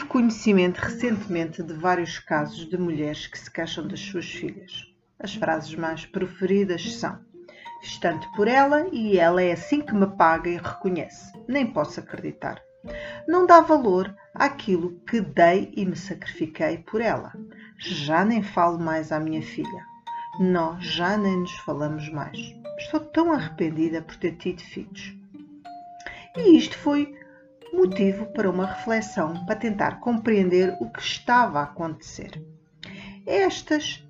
Tive conhecimento recentemente de vários casos de mulheres que se queixam das suas filhas. As frases mais preferidas são: Fiz tanto por ela e ela é assim que me paga e reconhece. Nem posso acreditar. Não dá valor àquilo que dei e me sacrifiquei por ela. Já nem falo mais à minha filha. Nós já nem nos falamos mais. Estou tão arrependida por ter tido filhos. E isto foi motivo para uma reflexão para tentar compreender o que estava a acontecer. Estas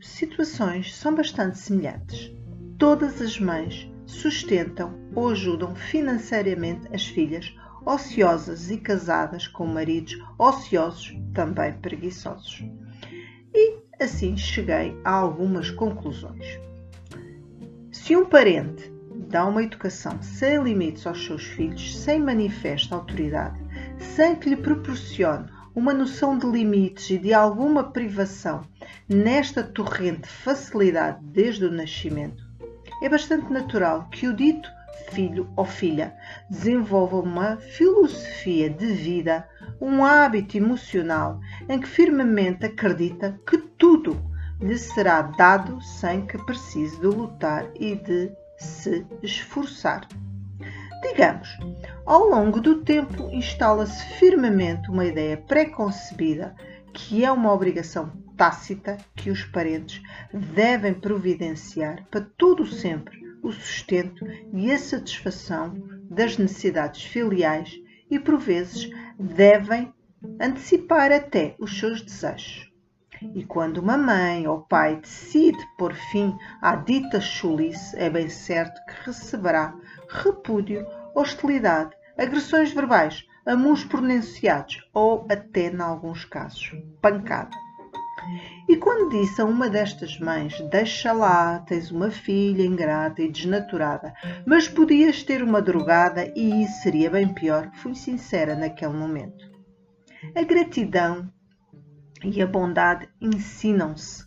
situações são bastante semelhantes. Todas as mães sustentam ou ajudam financeiramente as filhas ociosas e casadas com maridos ociosos, também preguiçosos. E assim cheguei a algumas conclusões. Se um parente dá uma educação sem limites aos seus filhos, sem manifesta autoridade, sem que lhe proporcione uma noção de limites e de alguma privação nesta torrente facilidade desde o nascimento, é bastante natural que o dito filho ou filha desenvolva uma filosofia de vida, um hábito emocional em que firmemente acredita que tudo lhe será dado sem que precise de lutar e de se esforçar. Digamos, ao longo do tempo instala-se firmemente uma ideia preconcebida que é uma obrigação tácita que os parentes devem providenciar para todo sempre o sustento e a satisfação das necessidades filiais e, por vezes, devem antecipar até os seus desejos. E quando uma mãe ou pai decide pôr fim à dita chulice, é bem certo que receberá repúdio, hostilidade, agressões verbais, amuns pronunciados ou até, em alguns casos, pancada. E quando disse a uma destas mães: Deixa lá, tens uma filha ingrata e desnaturada, mas podias ter uma drogada e isso seria bem pior, fui sincera naquele momento. A gratidão e a bondade ensinam-se.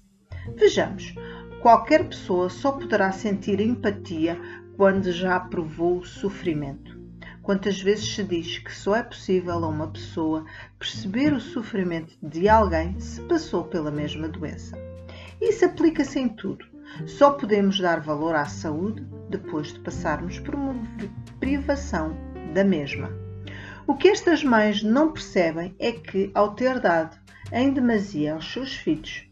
Vejamos, qualquer pessoa só poderá sentir empatia quando já provou o sofrimento. Quantas vezes se diz que só é possível a uma pessoa perceber o sofrimento de alguém se passou pela mesma doença? Isso aplica-se em tudo. Só podemos dar valor à saúde depois de passarmos por uma privação da mesma. O que estas mães não percebem é que, ao ter dado em demasia aos seus filhos,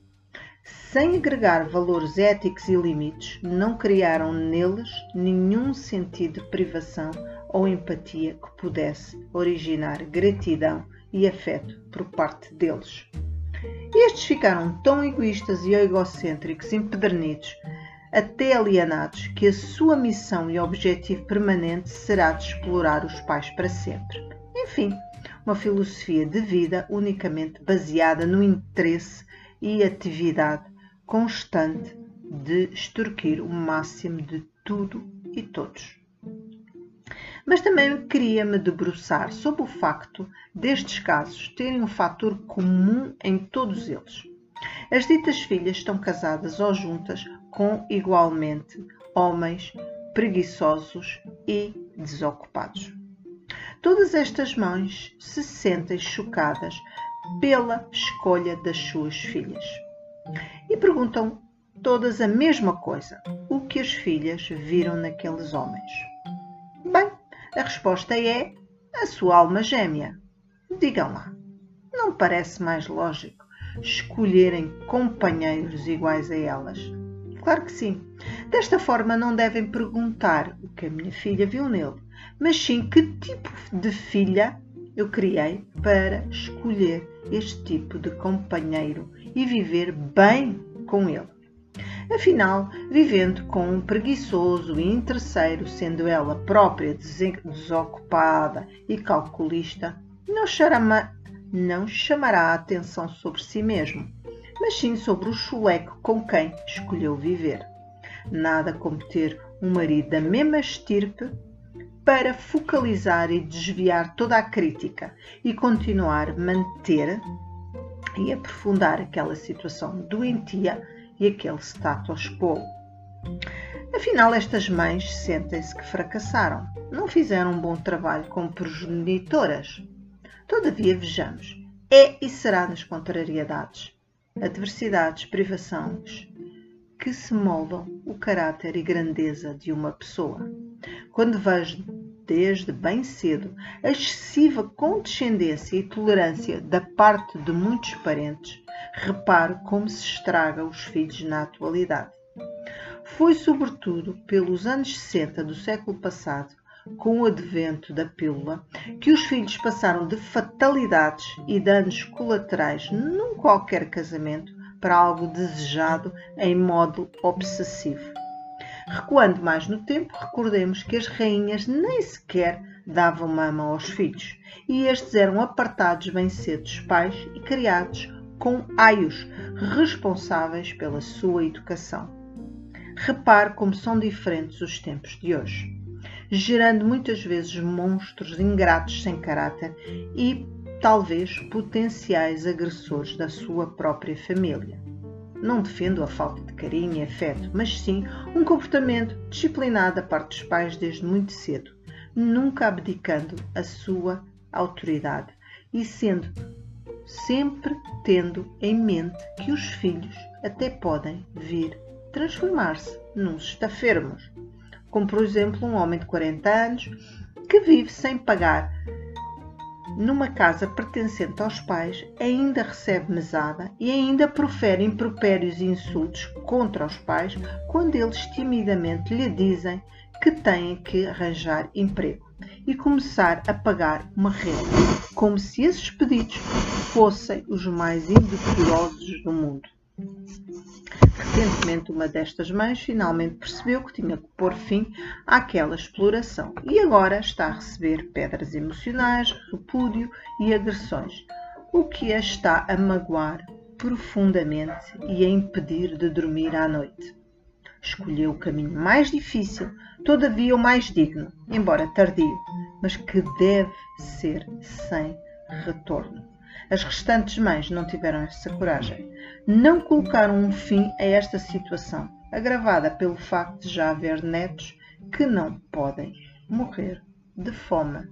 sem agregar valores éticos e limites, não criaram neles nenhum sentido de privação ou empatia que pudesse originar gratidão e afeto por parte deles. Estes ficaram tão egoístas e egocêntricos, empedernidos, até alienados, que a sua missão e objetivo permanente será de explorar os pais para sempre. Enfim, uma filosofia de vida unicamente baseada no interesse e atividade constante de extorquir o máximo de tudo e todos. Mas também queria me debruçar sobre o facto destes casos terem um fator comum em todos eles. As ditas filhas estão casadas ou juntas com igualmente homens preguiçosos e desocupados. Todas estas mães se sentem chocadas pela escolha das suas filhas e perguntam todas a mesma coisa: o que as filhas viram naqueles homens? Bem, a resposta é a sua alma gêmea. Digam lá, não parece mais lógico escolherem companheiros iguais a elas? Claro que sim. Desta forma, não devem perguntar o que a minha filha viu nele, mas sim que tipo de filha eu criei para escolher este tipo de companheiro e viver bem com ele. Afinal, vivendo com um preguiçoso e interesseiro, sendo ela própria desocupada e calculista, não, não chamará a atenção sobre si mesmo, mas sim sobre o chuleco com quem escolheu viver. Nada como ter um marido da mesma estirpe para focalizar e desviar toda a crítica e continuar a manter e aprofundar aquela situação doentia e aquele status quo. Afinal, estas mães sentem-se que fracassaram, não fizeram um bom trabalho como progenitoras. Todavia, vejamos, é e será nas contrariedades, adversidades, privações, que se moldam o caráter e grandeza de uma pessoa. Quando vejo desde bem cedo a excessiva condescendência e tolerância da parte de muitos parentes, reparo como se estraga os filhos na atualidade. Foi sobretudo pelos anos 60 do século passado, com o advento da pílula, que os filhos passaram de fatalidades e danos colaterais num qualquer casamento para algo desejado em modo obsessivo. Recuando mais no tempo, recordemos que as rainhas nem sequer davam mama aos filhos e estes eram apartados bem cedo dos pais e criados com aios responsáveis pela sua educação. Repare como são diferentes os tempos de hoje, gerando muitas vezes monstros ingratos sem caráter e talvez potenciais agressores da sua própria família. Não defendo a falta de carinho e afeto, mas sim um comportamento disciplinado da parte dos pais desde muito cedo, nunca abdicando a sua autoridade e sendo sempre tendo em mente que os filhos até podem vir transformar-se num estafermos, como por exemplo um homem de 40 anos que vive sem pagar numa casa pertencente aos pais, ainda recebe mesada e ainda profere impropérios e insultos contra os pais quando eles timidamente lhe dizem que têm que arranjar emprego e começar a pagar uma renda, como se esses pedidos fossem os mais indecorosos do mundo. Recentemente, uma destas mães finalmente percebeu que tinha que pôr fim àquela exploração e agora está a receber pedras emocionais, repúdio e agressões, o que a está a magoar profundamente e a impedir de dormir à noite. Escolheu o caminho mais difícil, todavia o mais digno, embora tardio, mas que deve ser sem retorno. As restantes mães não tiveram essa coragem. Não colocaram um fim a esta situação, agravada pelo facto de já haver netos que não podem morrer de fome.